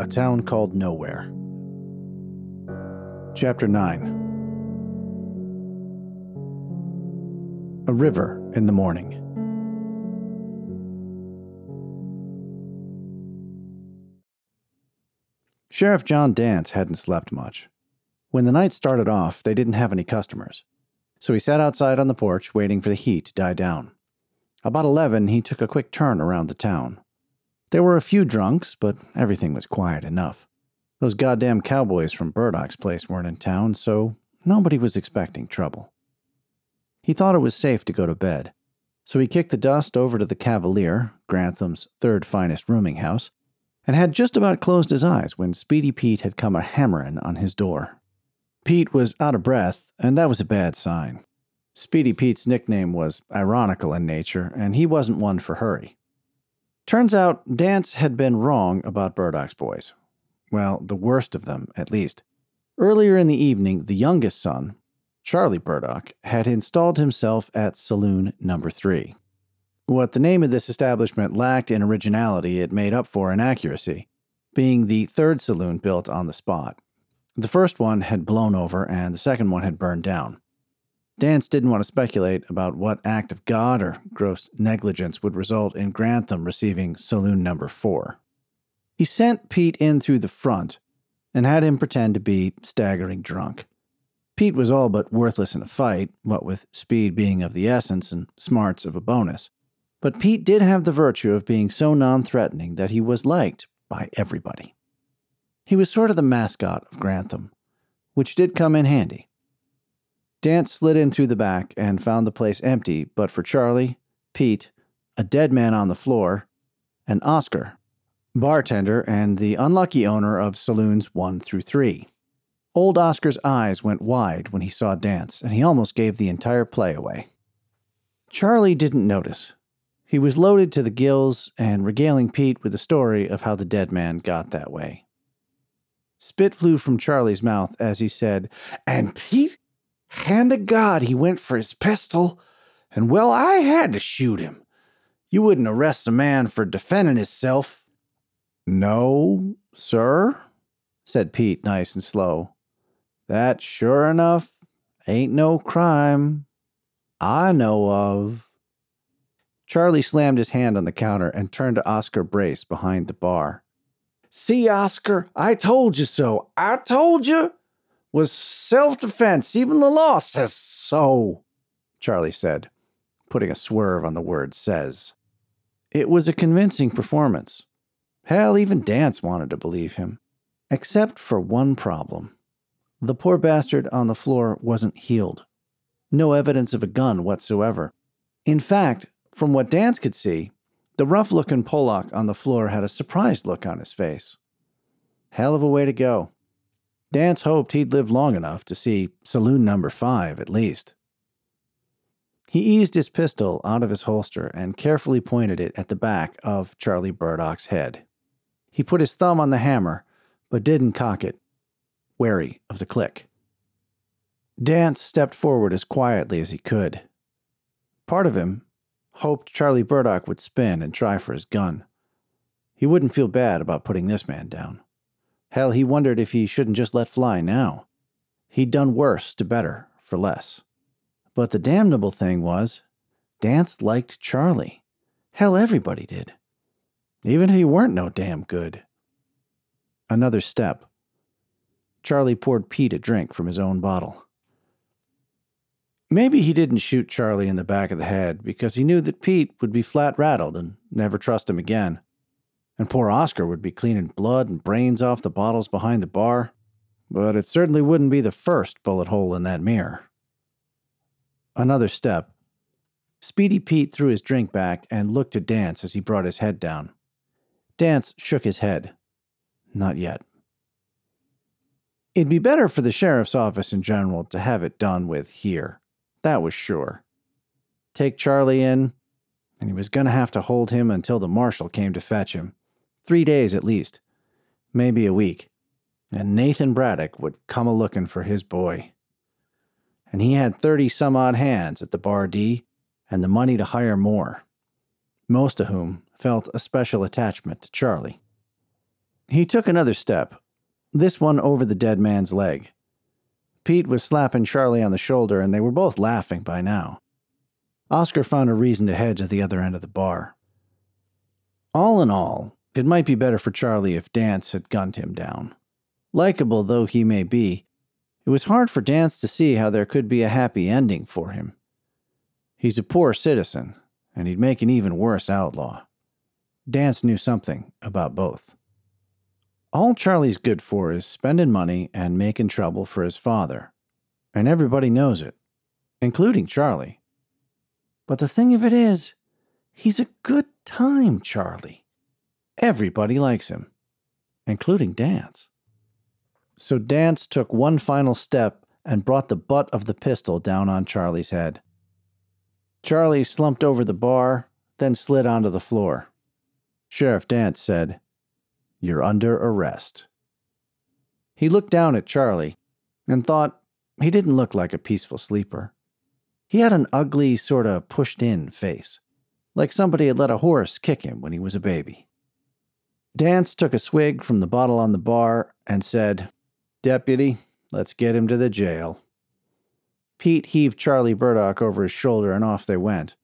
A Town Called Nowhere. Chapter 9 A River in the Morning. Sheriff John Dance hadn't slept much. When the night started off, they didn't have any customers. So he sat outside on the porch waiting for the heat to die down. About 11, he took a quick turn around the town. There were a few drunks, but everything was quiet enough. Those goddamn cowboys from Burdock's place weren't in town, so nobody was expecting trouble. He thought it was safe to go to bed, so he kicked the dust over to the Cavalier, Grantham's third finest rooming house, and had just about closed his eyes when Speedy Pete had come a hammering on his door. Pete was out of breath, and that was a bad sign. Speedy Pete's nickname was ironical in nature, and he wasn't one for hurry. Turns out Dance had been wrong about Burdock's boys. Well, the worst of them, at least. Earlier in the evening, the youngest son, Charlie Burdock, had installed himself at saloon number three. What the name of this establishment lacked in originality, it made up for in accuracy, being the third saloon built on the spot. The first one had blown over, and the second one had burned down. Dance didn't want to speculate about what act of God or gross negligence would result in Grantham receiving saloon number four. He sent Pete in through the front and had him pretend to be staggering drunk. Pete was all but worthless in a fight, what with speed being of the essence and smarts of a bonus. But Pete did have the virtue of being so non threatening that he was liked by everybody. He was sort of the mascot of Grantham, which did come in handy. Dance slid in through the back and found the place empty, but for Charlie, Pete, a dead man on the floor, and Oscar, bartender and the unlucky owner of saloons 1 through 3. Old Oscar's eyes went wide when he saw Dance, and he almost gave the entire play away. Charlie didn't notice. He was loaded to the gills and regaling Pete with the story of how the dead man got that way. Spit flew from Charlie's mouth as he said, And Pete Hand to God, he went for his pistol, and well, I had to shoot him. You wouldn't arrest a man for defending himself. No, sir, said Pete, nice and slow. That sure enough ain't no crime I know of. Charlie slammed his hand on the counter and turned to Oscar Brace behind the bar. See, Oscar, I told you so. I told you was self defense. Even the law says so, Charlie said, putting a swerve on the word says. It was a convincing performance. Hell, even Dance wanted to believe him. Except for one problem. The poor bastard on the floor wasn't heeled. No evidence of a gun whatsoever. In fact, from what Dance could see, the rough looking Pollock on the floor had a surprised look on his face. Hell of a way to go. Dance hoped he'd live long enough to see saloon number five at least. He eased his pistol out of his holster and carefully pointed it at the back of Charlie Burdock's head. He put his thumb on the hammer, but didn't cock it, wary of the click. Dance stepped forward as quietly as he could. Part of him hoped Charlie Burdock would spin and try for his gun. He wouldn't feel bad about putting this man down. Hell, he wondered if he shouldn't just let fly now. He'd done worse to better for less. But the damnable thing was, Dance liked Charlie. Hell, everybody did. Even if he weren't no damn good. Another step. Charlie poured Pete a drink from his own bottle. Maybe he didn't shoot Charlie in the back of the head because he knew that Pete would be flat rattled and never trust him again and poor Oscar would be cleaning blood and brains off the bottles behind the bar, but it certainly wouldn't be the first bullet hole in that mirror. Another step. Speedy Pete threw his drink back and looked to Dance as he brought his head down. Dance shook his head. Not yet. It'd be better for the sheriff's office in general to have it done with here. That was sure. Take Charlie in, and he was going to have to hold him until the marshal came to fetch him. Three days at least, maybe a week. And Nathan Braddock would come a looking for his boy. And he had 30 some odd hands at the Bar D and the money to hire more, most of whom felt a special attachment to Charlie. He took another step, this one over the dead man's leg. Pete was slapping Charlie on the shoulder, and they were both laughing by now. Oscar found a reason to head to the other end of the bar. All in all, it might be better for Charlie if Dance had gunned him down. Likeable though he may be, it was hard for Dance to see how there could be a happy ending for him. He's a poor citizen, and he'd make an even worse outlaw. Dance knew something about both. All Charlie's good for is spending money and making trouble for his father. And everybody knows it, including Charlie. But the thing of it is, he's a good time, Charlie. Everybody likes him, including Dance. So Dance took one final step and brought the butt of the pistol down on Charlie's head. Charlie slumped over the bar, then slid onto the floor. Sheriff Dance said, you're under arrest. He looked down at Charlie and thought he didn't look like a peaceful sleeper. He had an ugly, sort of pushed in face, like somebody had let a horse kick him when he was a baby. Dance took a swig from the bottle on the bar and said, Deputy, let's get him to the jail. Pete heaved Charlie Burdock over his shoulder and off they went.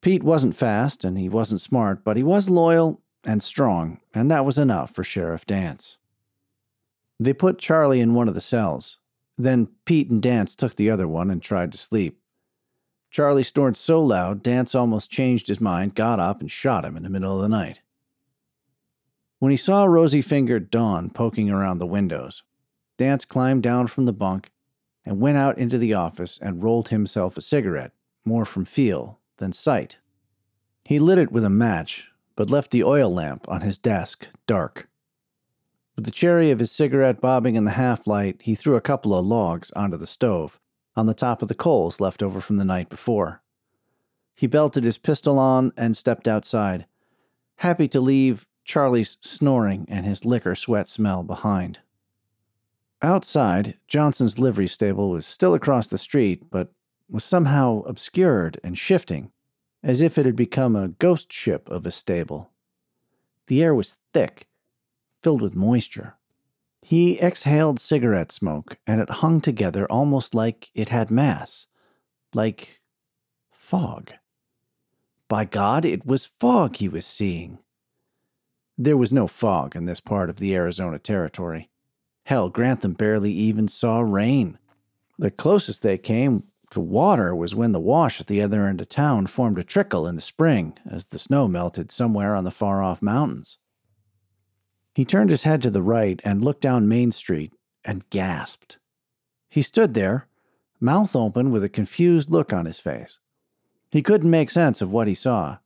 Pete wasn't fast and he wasn't smart, but he was loyal and strong, and that was enough for Sheriff Dance. They put Charlie in one of the cells. Then Pete and Dance took the other one and tried to sleep. Charlie snored so loud, Dance almost changed his mind, got up, and shot him in the middle of the night. When he saw rosy fingered Dawn poking around the windows, Dance climbed down from the bunk and went out into the office and rolled himself a cigarette, more from feel than sight. He lit it with a match but left the oil lamp on his desk dark. With the cherry of his cigarette bobbing in the half light, he threw a couple of logs onto the stove, on the top of the coals left over from the night before. He belted his pistol on and stepped outside, happy to leave Charlie's snoring and his liquor sweat smell behind. Outside, Johnson's livery stable was still across the street, but was somehow obscured and shifting as if it had become a ghost ship of a stable. The air was thick, filled with moisture. He exhaled cigarette smoke, and it hung together almost like it had mass, like fog. By God, it was fog he was seeing. There was no fog in this part of the Arizona Territory. Hell, Grantham barely even saw rain. The closest they came to water was when the wash at the other end of town formed a trickle in the spring as the snow melted somewhere on the far off mountains. He turned his head to the right and looked down Main Street and gasped. He stood there, mouth open with a confused look on his face. He couldn't make sense of what he saw.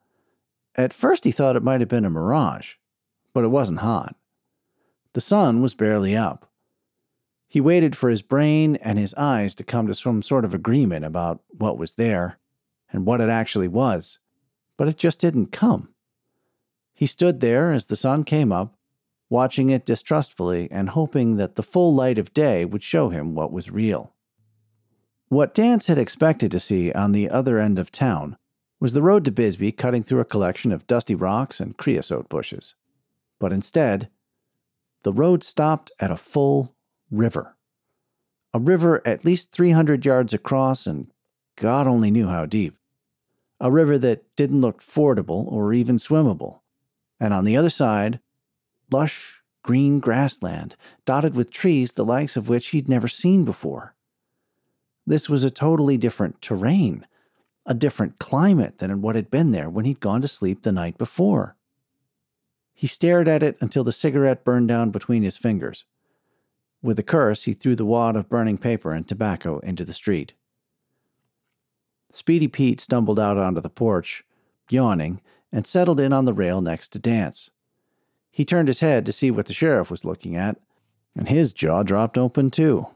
At first, he thought it might have been a mirage, but it wasn't hot. The sun was barely up. He waited for his brain and his eyes to come to some sort of agreement about what was there and what it actually was, but it just didn't come. He stood there as the sun came up, watching it distrustfully and hoping that the full light of day would show him what was real. What Dance had expected to see on the other end of town was the road to Bisbee cutting through a collection of dusty rocks and creosote bushes. But instead, the road stopped at a full river. A river at least 300 yards across and God only knew how deep. A river that didn't look fordable or even swimmable. And on the other side, lush green grassland dotted with trees the likes of which he'd never seen before. This was a totally different terrain, a different climate than what had been there when he'd gone to sleep the night before. He stared at it until the cigarette burned down between his fingers. With a curse, he threw the wad of burning paper and tobacco into the street. Speedy Pete stumbled out onto the porch, yawning, and settled in on the rail next to Dance. He turned his head to see what the sheriff was looking at, and his jaw dropped open too.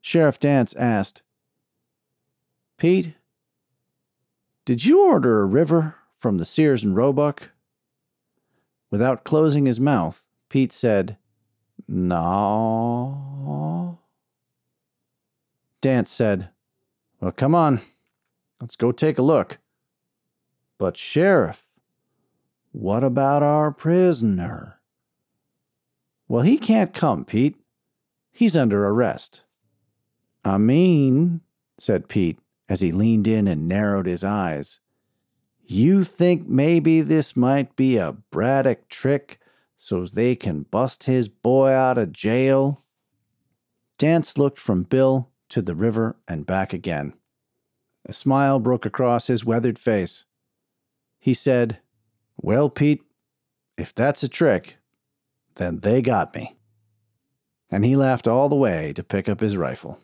Sheriff Dance asked, Pete, did you order a river from the Sears and Roebuck? Without closing his mouth, Pete said, no. Dance said, Well, come on. Let's go take a look. But, Sheriff, what about our prisoner? Well, he can't come, Pete. He's under arrest. I mean, said Pete as he leaned in and narrowed his eyes, you think maybe this might be a Braddock trick so's they can bust his boy out of jail? Dance looked from Bill to the river and back again. A smile broke across his weathered face. He said, Well, Pete, if that's a trick, then they got me. And he laughed all the way to pick up his rifle.